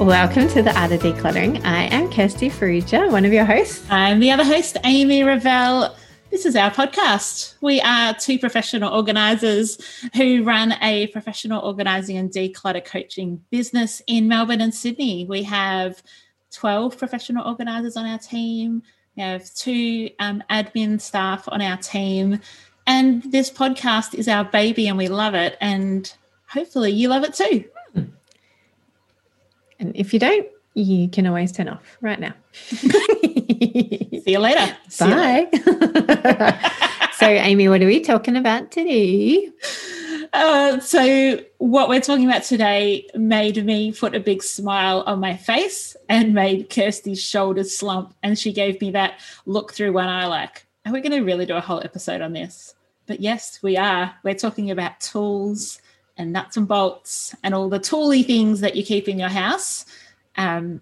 welcome to the Art of Decluttering. I am Kirsty Farrugia, one of your hosts. I'm the other host, Amy Revell. This is our podcast. We are two professional organisers who run a professional organising and declutter coaching business in Melbourne and Sydney. We have 12 professional organisers on our team. We have two um, admin staff on our team. And this podcast is our baby and we love it. And hopefully you love it too. And if you don't, you can always turn off right now. See you later. See you Bye. so, Amy, what are we talking about today? Uh, so, what we're talking about today made me put a big smile on my face and made Kirsty's shoulders slump. And she gave me that look through one eye like, are we going to really do a whole episode on this? But yes, we are. We're talking about tools and nuts and bolts and all the tooly things that you keep in your house. Um,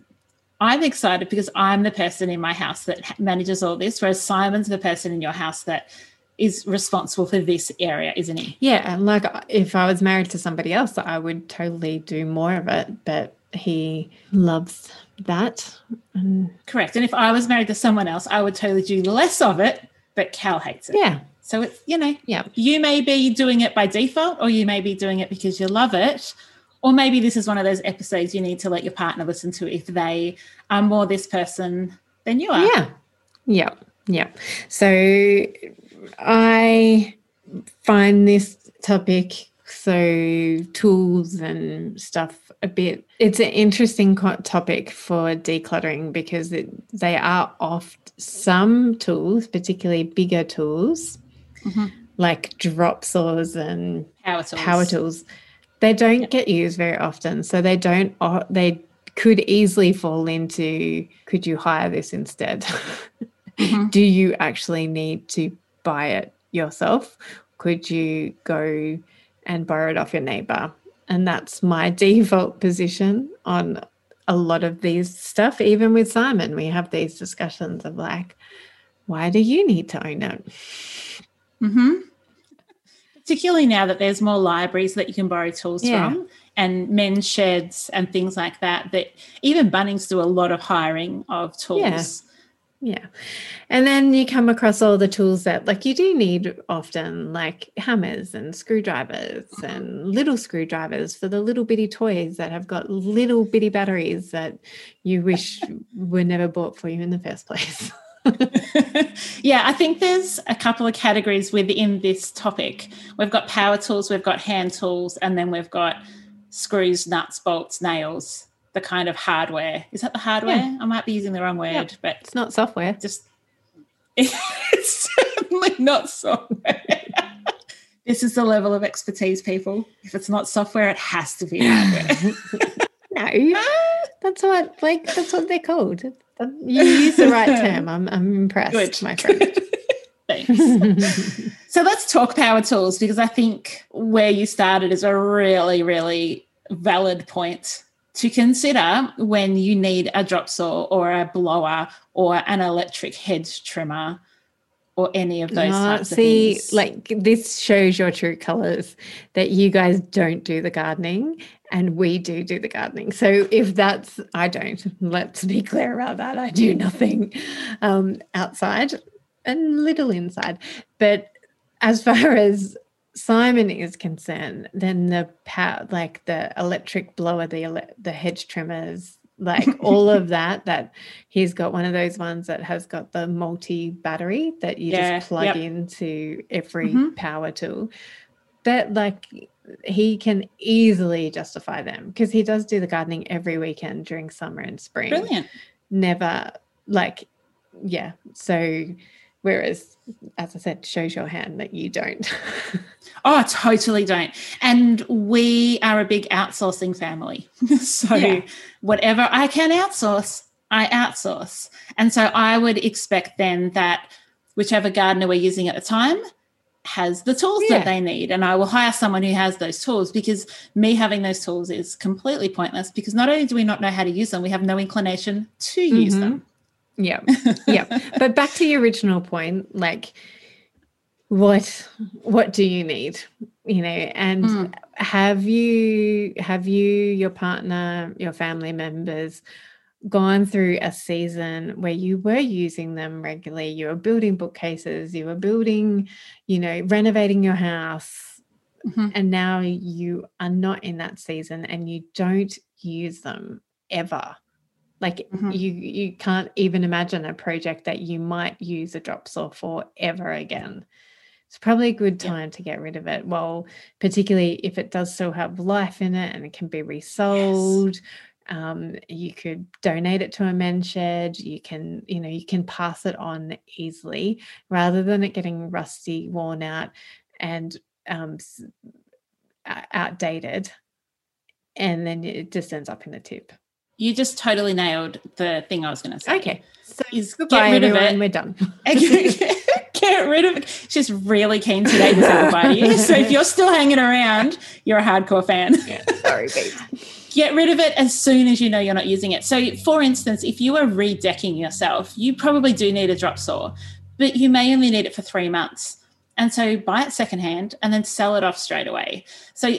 I'm excited because I'm the person in my house that manages all this, whereas Simon's the person in your house that is responsible for this area, isn't he? Yeah, and like if I was married to somebody else, I would totally do more of it, but he loves that. Correct. And if I was married to someone else, I would totally do less of it, but Cal hates it. yeah, So it's, you know, yeah. you may be doing it by default, or you may be doing it because you love it. Or maybe this is one of those episodes you need to let your partner listen to if they are more this person than you are. Yeah. Yeah. Yeah. So I find this topic, so tools and stuff, a bit, it's an interesting topic for decluttering because it, they are oft some tools, particularly bigger tools Mhm. like drop saws and Power tools. power tools. They don't get used very often so they don't they could easily fall into could you hire this instead? Mhm. do you actually need to buy it yourself? Could you go and borrow it off your neighbor? And that's my default position on a lot of these stuff even with simon. We have these discussions of like why do you need to own it hmm Particularly now that there's more libraries that you can borrow tools Yeah. from and men's sheds and things like that, that even Bunnings do a lot of hiring of tools. Yeah. And then you come across all the tools that like you do need often, like hammers and screwdrivers and little screwdrivers for the little bitty toys that have got little bitty batteries that you wish were never bought for you in the first place. yeah, I think there's a couple of categories within this topic. We've got power tools, we've got hand tools, and then we've got screws, nuts, bolts, nails, the kind of hardware. Is that the hardware? Yeah. I might be using the wrong word, Yeah. but It's not software. just it's certainly not software. this is the level of expertise, people. If it's not software, it has to be hardware. No. That's what like that's what they're called. You use the right term. I'm I'm impressed, Good. my friend. Thanks. So let's talk power tools because I think where you started is a really, really valid point to consider when you need a drop saw or a blower or an electric hedge trimmer or any of those Ah, types see, of things. like this shows your true colors that you guys don't do the gardening and we do do the gardening. So if that's, I don't, let's be clear about that. I do nothing um, outside and little inside. But as far as Simon is concerned, then the power, like the electric blower, the ele- the hedge trimmers, like all of that, that he's got one of those ones that has got the multi battery that you Yeah, just plug yep. into every Mhm. power tool. That like he can easily justify them because he does do the gardening every weekend during summer and spring Brilliant. never like yeah so whereas as i said shows your hand that you don't Oh, totally don't. And we are a big outsourcing family. so Yeah. whatever I can outsource, I outsource. And so I would expect then that whichever gardener we're using at the time has the tools Yeah. that they need. And I will hire someone who has those tools because me having those tools is completely pointless because not only do we not know how to use them, we have no inclination to use Mhm. them. Yeah. Yeah. But back to your original point like what what do you need you know? And Mm. have you have you your partner your family members gone through a season where you were using them regularly? You were building bookcases you were building you know renovating your house Mhm. and now you are not in that season and you don't use them ever like Mhm. you you can't even imagine a project that you might use a drop saw for ever again. It's probably a good Yeah. time to get rid of it. Well particularly if it does still have life in it and it can be resold um, you could donate it to a men's shed. You can you know you can pass it on easily rather than it getting rusty worn out and um, outdated. And then it just ends up in the tip You just totally nailed the thing I was going to say. okay so Is goodbye get rid of everyone it. we're done Get rid of it. She's really keen today to say goodbye to. So if you're still hanging around, you're a hardcore fan. sorry babe Get rid of it as soon as you know you're not using it. So, for instance, if you are redecking yourself, you probably do need a drop saw, but you may only need it for three months. And so buy it secondhand and then sell it off straight away. So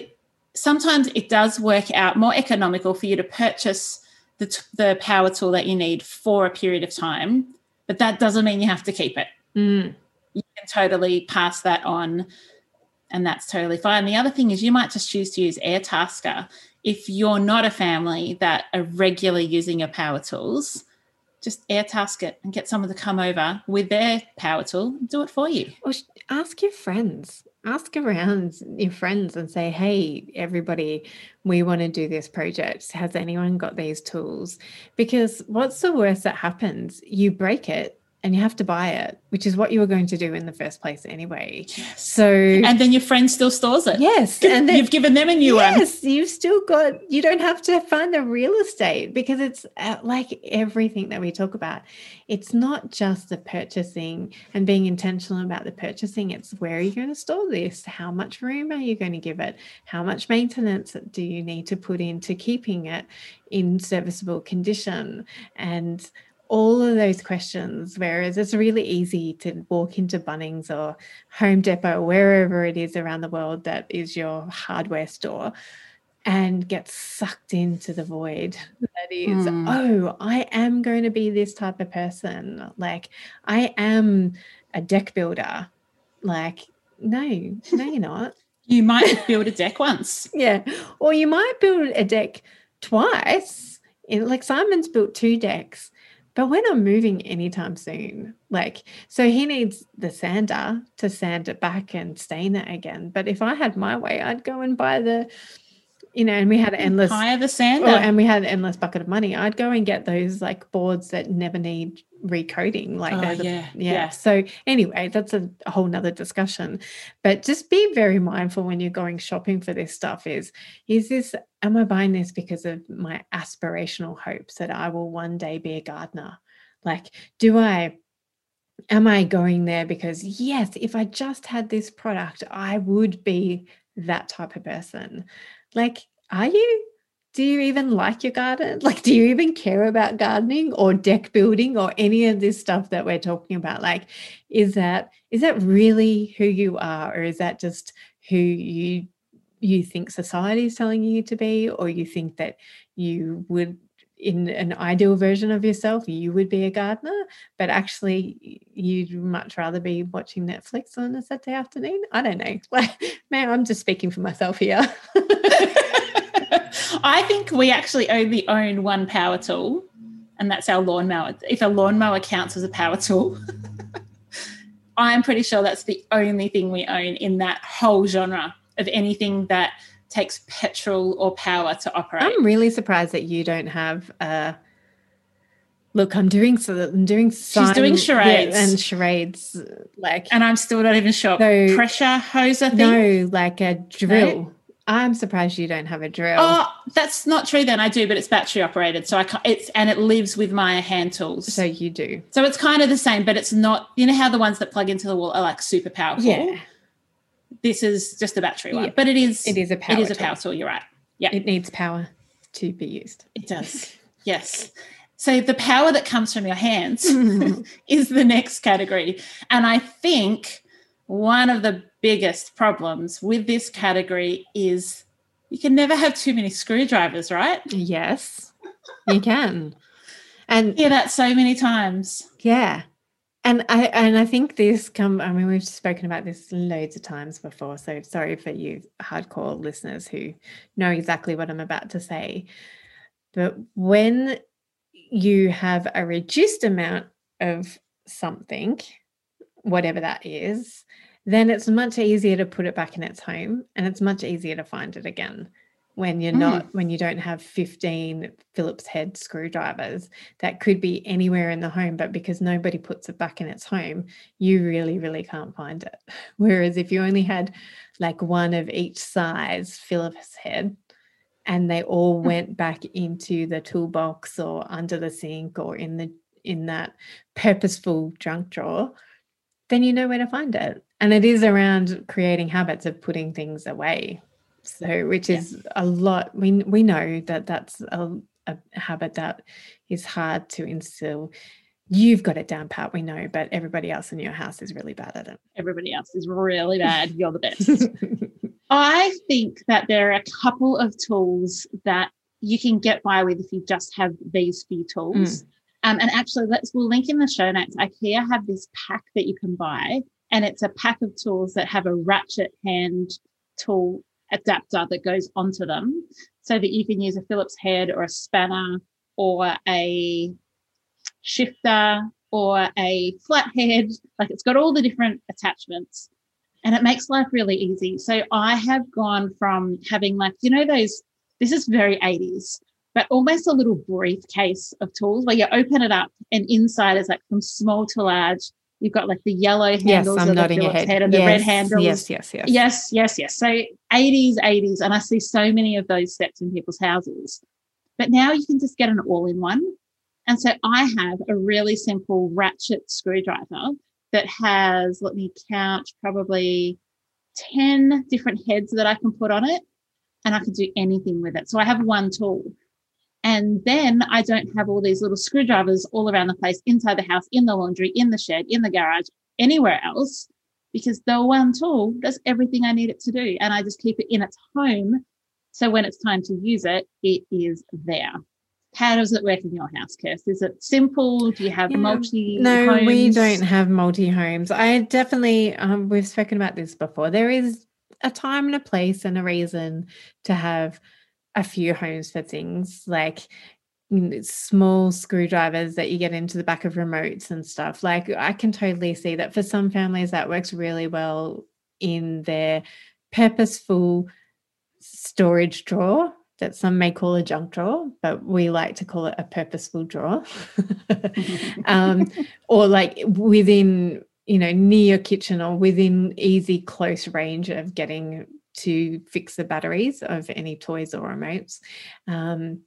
sometimes it does work out more economical for you to purchase the, t- the power tool that you need for a period of time, but that doesn't mean you have to keep it Mm, you can totally pass that on and that's totally fine. The other thing is you might just choose to use Airtasker if you're not a family that are regularly using your power tools. Just Airtask it and get someone to come over with their power tool and do it for you. or ask your friends ask around your friends and say hey everybody we want to do this project. Has anyone got these tools? Because what's the worst that happens? You break it and you have to buy it which is what you were going to do in the first place anyway so And then your friend still stores it. yes and then You've given them a new one. yes, you've still got, you don't have to find the real estate because it's uh, like everything that we talk about. It's not just the purchasing and being intentional about the purchasing, it's where are you going to store this? How much room are you going to give it? How much maintenance do you need to put into keeping it in serviceable condition? And all of those questions. Whereas it's really easy to walk into Bunnings or Home Depot, wherever it is around the world that is your hardware store, and get sucked into the void that is, Mm. oh, I am going to be this type of person. Like, I am a deck builder. Like, no, no, you're not. You might build a deck once. Yeah. Or you might build a deck twice. Like Simon's built two decks, but we're not moving anytime soon. Like, so he needs the sander to sand it back and stain it again. But if I had my way, I'd go and buy the, you know, and we had endless Hire the sander. Oh, and we had an endless bucket of money. I'd go and get those like boards that never need recoding. Like Oh, the- yeah, yeah. yeah. So anyway, that's a, a whole nother discussion. But just be very mindful when you're going shopping for this stuff. Is is this am I buying this because of my aspirational hopes that I will one day be a gardener? Like, do I am I going there because, yes, if I just had this product, I would be that type of person? Like, are you? Do you even like your garden? Like, do you even care about gardening or deck building or any of this stuff that we're talking about? Like, is that is that really who you are, or is that just who you you think society is telling you to be, or you think that you would in an ideal version of yourself, you would be a gardener, but actually you'd much rather be watching Netflix on a Saturday afternoon. I don't know. Like, Man, I'm just speaking for myself here. I think we actually only own one power tool, and that's our lawnmower. If a lawnmower counts as a power tool, I'm pretty sure that's the only thing we own in that whole genre of anything that takes petrol or power to operate. I'm really surprised that you don't have a. Look, I'm doing so. I'm doing. Sign, She's doing charades yeah, and charades, like, and I'm still not even sure. So, Pressure hoser thing. No, like a drill. No? I'm surprised you don't have a drill. Oh, that's not true. Then I do, but it's battery operated, so I can't, it's and it lives with my hand tools. So you do. So it's kind of the same, but it's not. You know how the ones that plug into the wall are like super powerful. Yeah this is just a battery one, yeah. but it is it is a power it is a power tool. tool. You're right. Yeah, it needs power to be used. It does. yes. So the power that comes from your hands is the next category, and I think one of the biggest problems with this category is you can never have too many screwdrivers, right? Yes, you can. And hear that so many times. Yeah and I and I think this come. I mean, we've spoken about this loads of times before. So sorry for you hardcore listeners who know exactly what I'm about to say. But when you have a reduced amount of something, whatever that is, then it's much easier to put it back in its home, and it's much easier to find it again when you're mm. not when you don't have 15 phillips head screwdrivers that could be anywhere in the home but because nobody puts it back in its home you really really can't find it whereas if you only had like one of each size phillips head and they all hmm. went back into the toolbox or under the sink or in the in that purposeful junk drawer then you know where to find it. And it is around creating habits of putting things away. So which is yeah. a lot we we know that that's a, a habit that is hard to instill. You've got it down pat we know but everybody else in your house is really bad at it. Everybody else is really bad. You're the best. I think that there are a couple of tools that you can get by with if you just have these few tools. Mm. Um, and actually let's we'll link in the show notes ikea have this pack that you can buy and it's a pack of tools that have a ratchet hand tool adapter that goes onto them so that you can use a Phillips head or a spanner or a shifter or a flathead. Like it's got all the different attachments and it makes life really easy. So I have gone from having like, you know, those, this is very 80s, but almost a little briefcase of tools where you open it up and inside is like from small to large You've got like the yellow handles yes, I'm of the Phillips head and yes, the red handles. Yes, yes, yes. Yes, yes, yes. So 80s, 80s. And I see so many of those sets in people's houses. But now you can just get an all in one. And so I have a really simple ratchet screwdriver that has, let me count, probably 10 different heads that I can put on it. And I can do anything with it. So I have one tool. And then I don't have all these little screwdrivers all around the place, inside the house, in the laundry, in the shed, in the garage, anywhere else, because the one tool does everything I need it to do. And I just keep it in its home. So when it's time to use it, it is there. How does it work in your house, Kirst? Is it simple? Do you have yeah. multi? No, we don't have multi homes. I definitely, um, we've spoken about this before. There is a time and a place and a reason to have a few homes for things like small screwdrivers that you get into the back of remotes and stuff. Like I can totally see that for some families that works really well in their purposeful storage drawer that some may call a junk drawer, but we like to call it a purposeful drawer. um, or like within, you know, near your kitchen or within easy close range of getting to fix the batteries of any toys or remotes. Um,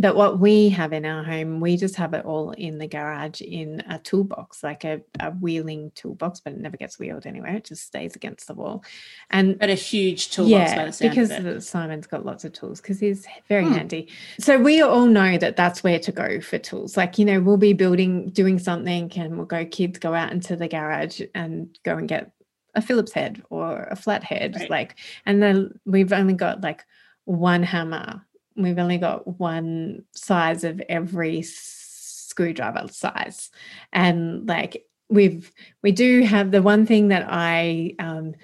but what we have in our home, we just have it all in the garage in a toolbox, like a, a wheeling toolbox, but it never gets wheeled anywhere. It just stays against the wall. And But a huge toolbox by yeah, because. Simon's got lots of tools because he's very Hmm. handy. So we all know that that's where to go for tools. Like, you know, we'll be building, doing something, and we'll go, kids go out into the garage and go and get a Phillips head or a flat head. Right. Like, and then we've only got like one hammer. We've only got one size of every screwdriver size. And like, we've, we do have the one thing that I, um,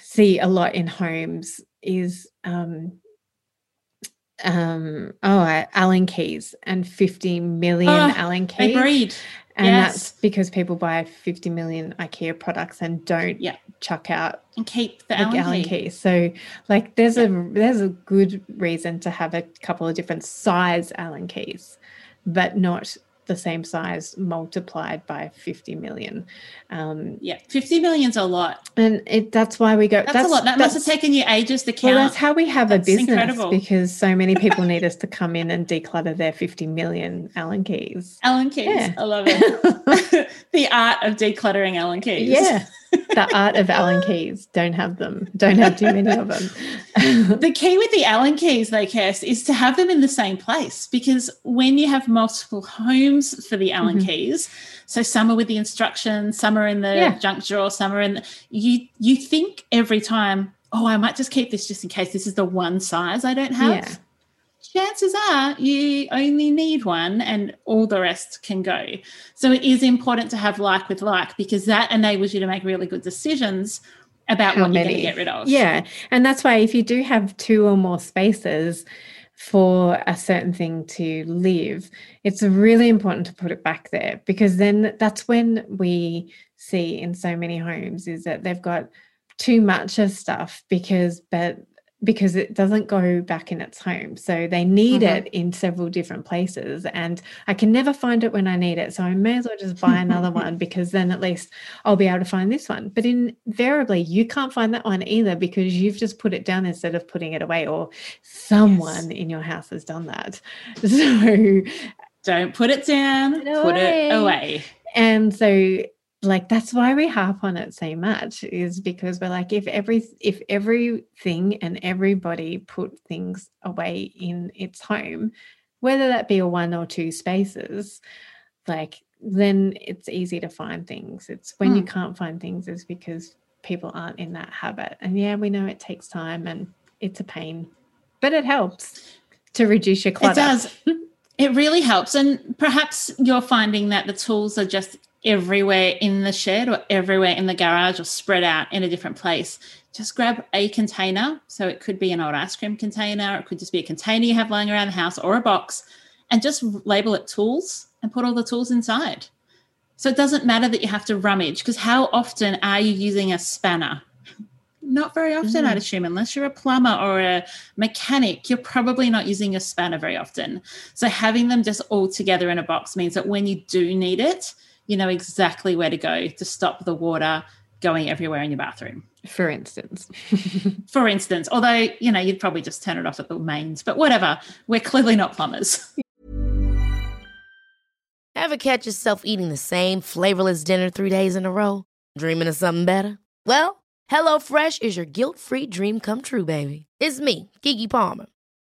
see a lot in homes is um um oh uh, allen keys and 50 million Oh, allen keys breed. and yes. that's because people buy 50 million ikea products and don't Yeah. chuck out And keep the the Allen, allen key. keys so like there's a there's a good reason to have a couple of different size allen keys but not the same size multiplied by 50 million um Yeah. 50 million's a lot. and it that's why we go That's, a lot. That must have that's- taken you ages to count. well, that's how we have That's a business incredible. because so many people need us to come in and declutter their 50 million Allen keys. Allen keys. Yeah. I love it. the art of decluttering Allen keys. Yeah. The art of Allen keys. Don't have them. Don't have too many of them. The key with the Allen keys, though, Kirst, is to have them in the same place because when you have multiple homes for the Allen Mhm. keys, so some are with the instructions, some are in the Yeah. junk drawer, some are in the, you you think every time, oh, I might just keep this just in case this is the one size I don't have. Yeah. Chances are you only need one and all the rest can go. So it is important to have like with like because that enables you to make really good decisions about How what you're going to get rid of. Yeah. And that's why if you do have two or more spaces for a certain thing to live, it's really important to put it back there because then that's when we see in so many homes is that they've got too much of stuff because but because it doesn't go back in its home. So they need Mhm. it in several different places. And I can never find it when I need it. So I may as well just buy another one because then at least I'll be able to find this one. But invariably, you can't find that one either because you've just put it down instead of putting it away, or someone in your house has done that. So, Don't put it down, Put it put it away. away. and so like that's why we harp on it so much is because we're like if every if everything and everybody put things away in its home whether that be a one or two spaces like then it's easy to find things it's when you Hmm. can't find things is because people aren't in that habit and yeah we know it takes time and it's a pain but it helps to reduce your clutter It does. It really helps. And perhaps you're finding that the tools are just everywhere in the shed or everywhere in the garage or spread out in a different place. Just grab a container. So it could be an old ice cream container, it could just be a container you have lying around the house or a box, and just label it tools and put all the tools inside. So it doesn't matter that you have to rummage because how often are you using a spanner? Not very often, I'd mm. assume, unless you're a plumber or a mechanic, you're probably not using your spanner very often. So having them just all together in a box means that when you do need it, you know exactly where to go to stop the water going everywhere in your bathroom. for instance For instance, although, you know, you'd probably just turn it off at the mains, but whatever. We're clearly not plumbers. Ever catch yourself eating the same flavorless dinner three days in a row? Dreaming of something better? Well, HelloFresh is your guilt free dream come true, baby. It's me, Keke Palmer.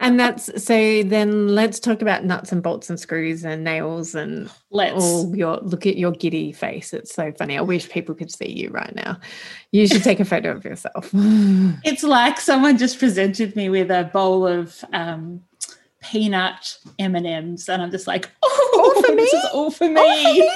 And that's so then let's talk about nuts and bolts and screws and nails and Let's. all your look at your giddy face. It's so funny. I wish people could see you right now. You should take a photo of yourself. It's like someone just presented me with a bowl of um, peanut M and I'm just like, oh, All for this me? all for me.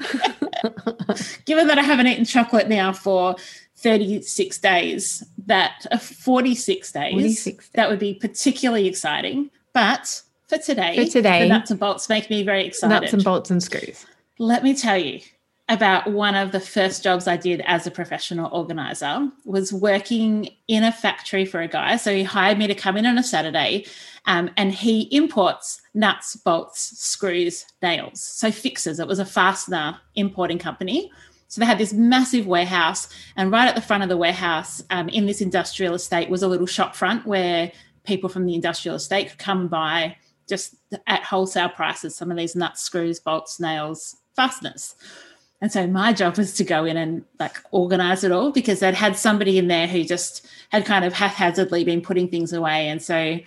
Given that I haven't eaten chocolate now for 36 days, that uh, 46 days, 46 that would be particularly exciting. But for today, For today, the nuts and bolts make me very excited. nuts and bolts and screws. Let me tell you about one of the first jobs I did as a professional organizer was working in a factory for a guy. So he hired me to come in on a Saturday um, and he imports nuts, bolts, screws, nails. So fixes. It was a fastener importing company. So they had this massive warehouse, and right at the front of the warehouse, um, in this industrial estate, was a little shop front where people from the industrial estate could come buy just at wholesale prices some of these nuts, screws, bolts, nails, fasteners. And so my job was to go in and like organize it all because they'd had somebody in there who just had kind of haphazardly been putting things away. And so,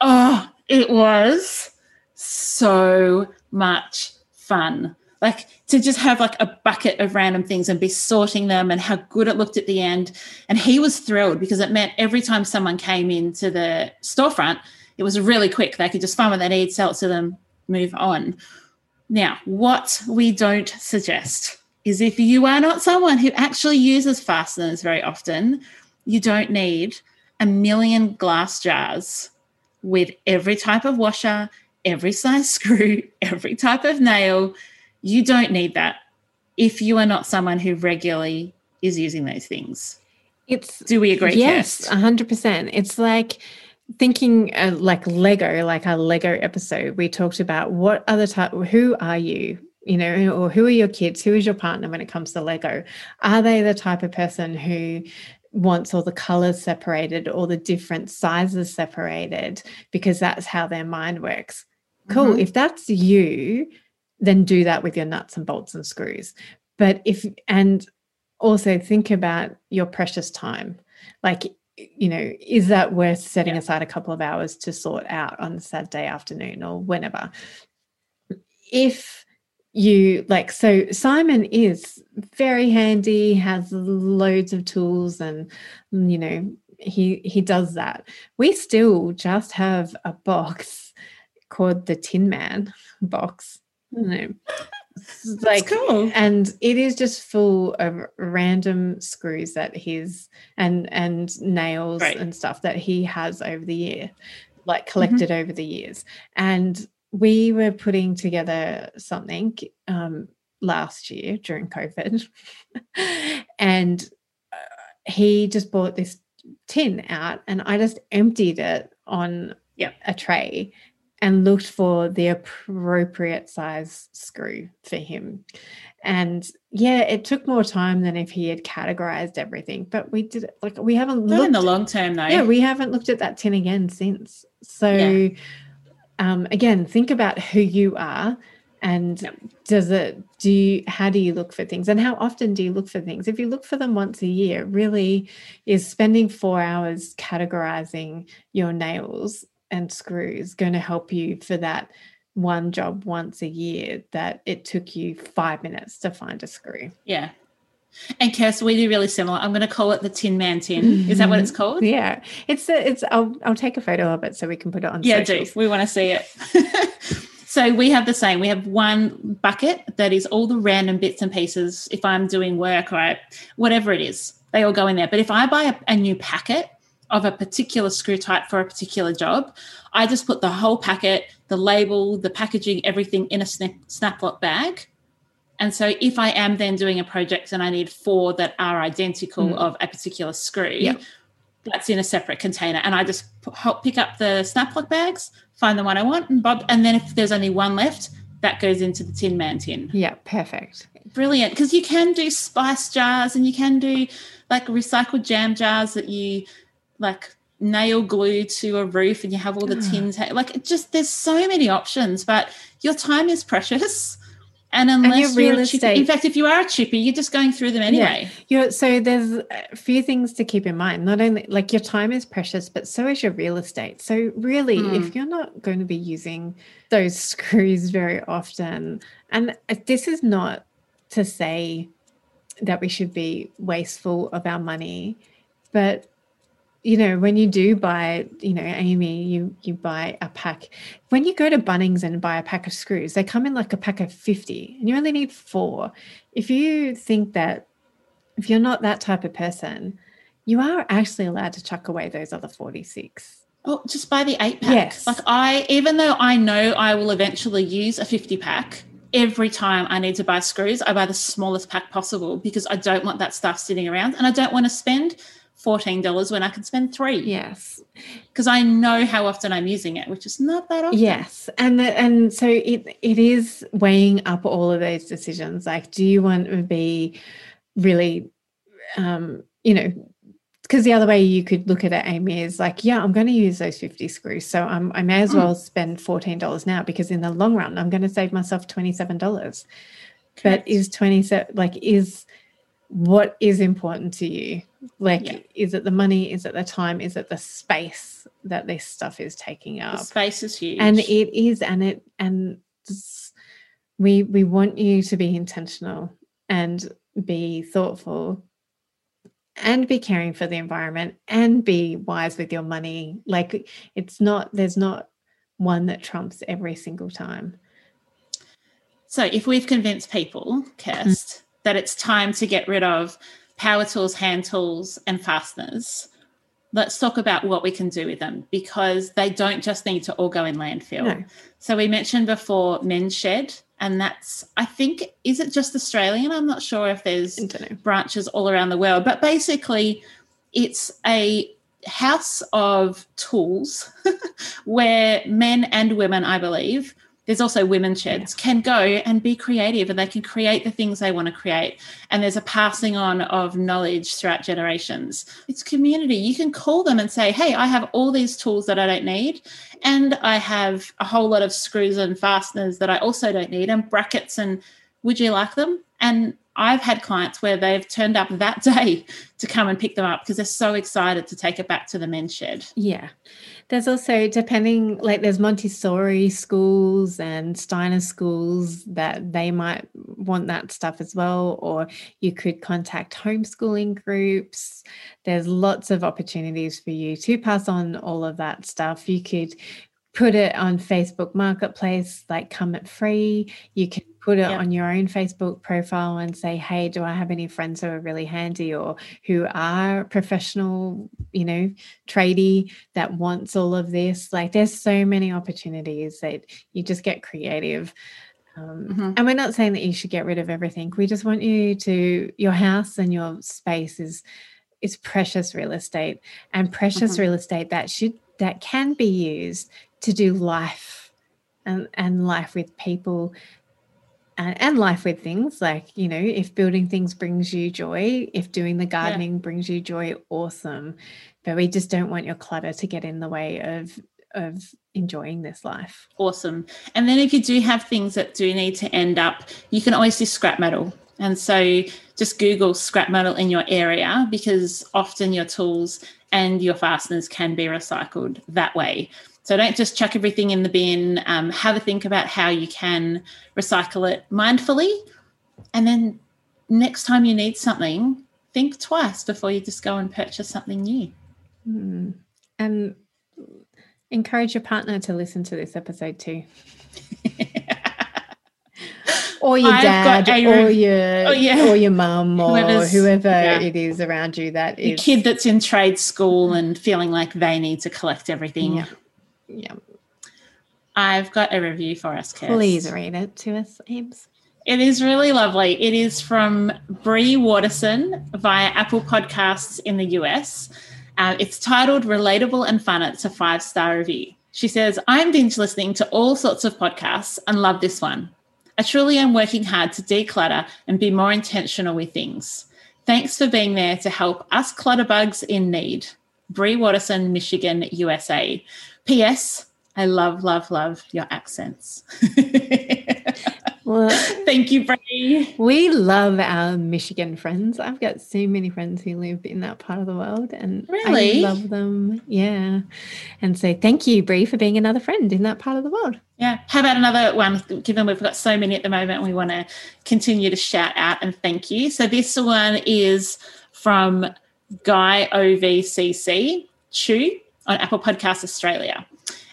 oh, it was so much fun. Like to just have like a bucket of random things and be sorting them and how good it looked at the end. And he was thrilled because it meant every time someone came into the storefront, it was really quick. They could just find what they need, sell it to them, move on. Now, what we don't suggest is if you are not someone who actually uses fasteners very often, you don't need a million glass jars with every type of washer, every size screw, every type of nail. You don't need that if you are not someone who regularly is using those things. It's Do we agree, yes, hundred percent. It's like thinking uh, like Lego, like our Lego episode. We talked about what other type. Who are you? You know, or who are your kids? Who is your partner when it comes to Lego? Are they the type of person who wants all the colors separated, all the different sizes separated, because that's how their mind works? Cool. Mhm. If that's you, then do that with your nuts and bolts and screws. But if and also think about your precious time. Like, you know, is that worth setting Yeah. aside a couple of hours to sort out on a Saturday afternoon or whenever? If you like, so Simon is very handy, has loads of tools, and you know, he he does that. We still just have a box called the Tin Man box. It's like cool. and it is just full of random screws that he's and and nails Right. and stuff that he has over the year like collected over the years and we were putting together something um last year during covid and uh, he just bought this tin out and i just emptied it on Yep. a tray and looked for the appropriate size screw for him. And yeah, it took more time than if he had categorized everything, but we did it like we haven't Not in the long term, though. yeah, we haven't looked at that tin again since. So Yeah. um again, think about who you are and Yep. does it do you how do you look for things and how often do you look for things if you look for them once a year really is spending four hours categorizing your nails and screws going to help you for that one job once a year that it took you five minutes to find a screw Yeah. And Kirst, we do really similar. I'm going to call it the Tin Man Tin. Is that what it's mm-hmm. called? yeah it's a, it's I'll, I'll take a photo of it so we can put it on Yeah, do. We want to see it. so we have the same. We have one bucket that is all the random bits and pieces. If I'm doing work right, whatever it is, they all go in there. But if I buy a, a new packet of a particular screw type for a particular job, I just put the whole packet, the label, the packaging, everything in a snap, snaplock bag. And so if I am then doing a project and I need four that are identical Mm. of a particular screw, Yep. that's in a separate container. And I just help pick up the snaplock bags, find the one I want, and bob. And then if there's only one left, that goes into the Tin Man tin. Yeah, perfect. Brilliant. Because you can do spice jars and you can do like recycled jam jars that you like nail glue to a roof and you have all the tins. Like it just there's so many options, but your time is precious. And unless your real you're a chippy, estate- in fact, if you are a chippy, you're just going through them anyway. Yeah. You're, so there's a few things to keep in mind. Not only like your time is precious, but so is your real estate. So really, Mm. if you're not going to be using those screws very often, and uh, this is not to say that we should be wasteful of our money, but you know when you do buy you know amy you you buy a pack when you go to bunnings and buy a pack of screws they come in like a pack of 50 and you only need four if you think that if you're not that type of person you are actually allowed to chuck away those other 46 Oh, just buy the eight pack. Yes. Like I, even though I know I will eventually use a 50 pack, every time I need to buy screws, I buy the smallest pack possible because I don't want that stuff sitting around and I don't want to spend $14 when I can spend three. yes Because I know how often I'm using it, which is not that often. Yes, and the, and so it it is weighing up all of those decisions. Like, do you want to be really, um, you know, because the other way you could look at it, Amy, is like, yeah, I'm going to use those fifty screws, so I'm, I may as well spend fourteen dollars now because in the long run, I'm going to save myself twenty seven dollars. But Correct. is twenty seven like is what is important to you? Like, Yeah. is it the money? Is it the time? Is it the space that this stuff is taking The up? space is huge. and it is and it and we we want you to be intentional and be thoughtful and be caring for the environment and be wise with your money like it's not there's not one that trumps every single time So if we've convinced people, Kirst, that it's time to get rid of power tools, hand tools, and fasteners, let's talk about what we can do with them because they don't just need to all go in landfill. No. So we mentioned before men's shed, and that's I think is it just Australian? I'm not sure if there's I don't know. branches all around the world, but basically it's a house of tools where men and women, I believe, there's also women sheds, can go and be creative and they can create the things they want to create. And there's a passing on of knowledge throughout generations. It's community. You can call them and say, hey, I have all these tools that I don't need. And I have a whole lot of screws and fasteners that I also don't need, and brackets. And would you like them? And I've had clients where they've turned up that day to come and pick them up because they're so excited to take it back to the men's shed. Yeah. There's also, depending, like there's Montessori schools and Steiner schools that they might want that stuff as well. Or you could contact homeschooling groups. There's lots of opportunities for you to pass on all of that stuff. You could put it on Facebook Marketplace, like come it free. You can put it Yeah. on your own Facebook profile and say, hey, do I have any friends who are really handy or who are professional, you know, tradie that wants all of this? Like there's so many opportunities that you just get creative. Um, Mhm. And we're not saying that you should get rid of everything. We just want you to your house and your space is is precious real estate and precious Mhm. real estate that should that can be used to do life and and life with people and, life with things like you know if building things brings you joy if doing the gardening brings you joy awesome but we just don't want your clutter to get in the way of of enjoying this life Awesome. And then if you do have things that do need to end up, you can always do scrap metal. And so just Google scrap metal in your area because often your tools and your fasteners can be recycled that way. So don't just chuck everything in the bin. Um, have a think about how you can recycle it mindfully. And then next time you need something, think twice before you just go and purchase something new. Mm. and encourage your partner to listen to this episode too or your I've dad a or your Oh, yeah. or your mum or Whoever's- whoever yeah. it is around you that The is kid that's in trade school and feeling like they need to collect everything. Yeah. Yeah I've got a review for us, Kirst. please read it to us ames It is really lovely. It is from Bree Waterson via Apple Podcasts in the US. Uh, it's titled Relatable and Fun. It's a five star review. She says, I'm binge listening to all sorts of podcasts and love this one. I truly am working hard to declutter and be more intentional with things. Thanks for being there to help us clutterbugs in need. Bree Waterson, Michigan, USA. P.S. I love, love, love your accents. Well, Thank you, Bree. we love our Michigan friends. I've got so many friends who live in that part of the world, and Really? I love them. Yeah, and so thank you, Bree, for being another friend in that part of the world. Yeah. How about another one? Given we've got so many at the moment, we want to continue to shout out and thank you. So this one is from Guy OVCC Chew on Apple Podcasts Australia,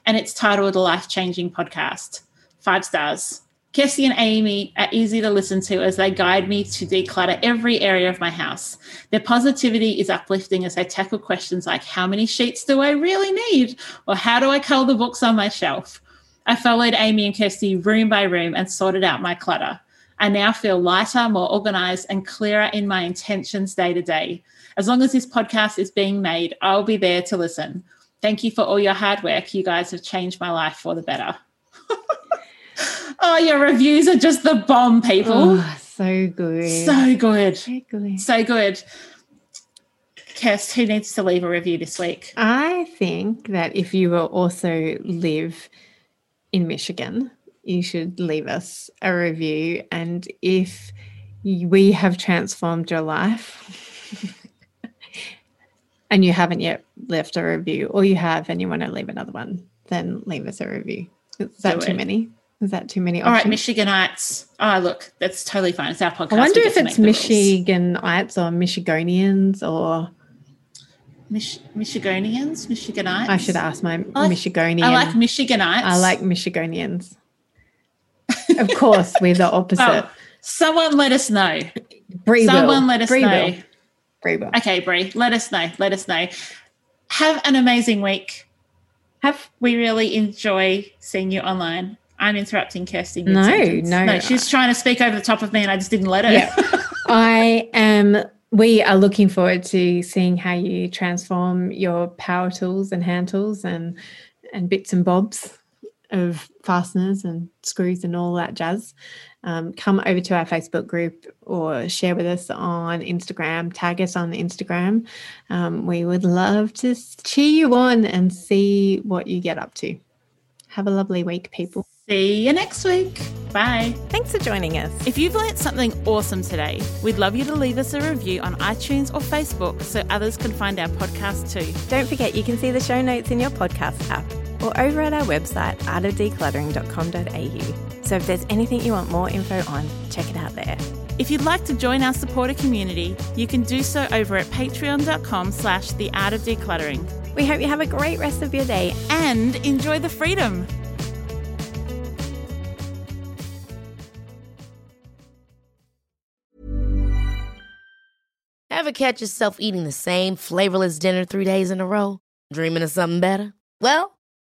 and it's titled "A Life Changing Podcast." Five stars. Kirsty and Amy are easy to listen to as they guide me to declutter every area of my house. Their positivity is uplifting as they tackle questions like how many sheets do I really need? Or how do I cull the books on my shelf? I followed Amy and Kirsty room by room and sorted out my clutter. I now feel lighter, more organized, and clearer in my intentions day to day. As long as this podcast is being made, I'll be there to listen. Thank you for all your hard work. You guys have changed my life for the better. oh, your reviews are just the bomb, people. Oh, so good. So good. so good. So good. Kirst, who needs to leave a review this week? I think that if you will also live in Michigan, you should leave us a review. And if we have transformed your life and you haven't yet left a review, or you have and you want to leave another one, then leave us a review. Is that Do too it. many? Is that too many All right, options? Michiganites. Oh, look, that's totally fine. It's our podcast. I wonder if it's make the rules. Michiganites or Michigonians, or Mich- Michiganians, Michiganites. I should ask my I like- Michigonian. I like Michiganites. I like Michigonians. of course, we're the opposite. Oh, someone let us know. Bree someone will. let us Bree know. will. Bree will. Okay, Bree, let us know. Let us know. Have an amazing week. Have We really enjoy seeing you online. I'm interrupting Kirsty. No, no. no. She's trying to speak over the top of me, and I just didn't let her. Yeah. I am. We are looking forward to seeing how you transform your power tools and hand tools and and bits and bobs of fasteners and screws and all that jazz. Um, come over to our Facebook group or share with us on Instagram. Tag us on Instagram. Um, we would love to cheer you on and see what you get up to. Have a lovely week, people. See you next week. Bye. Thanks for joining us. If you've learnt something awesome today, we'd love you to leave us a review on iTunes or Facebook so others can find our podcast too. Don't forget you can see the show notes in your podcast app or over at our website, artofdecluttering.com.au. So if there's anything you want more info on, check it out there. If you'd like to join our supporter community, you can do so over at patreon.com slash the art of decluttering We hope you have a great rest of your day. and enjoy the freedom. Ever catch yourself eating the same flavorless dinner three days in a row? Dreaming of something better? Well,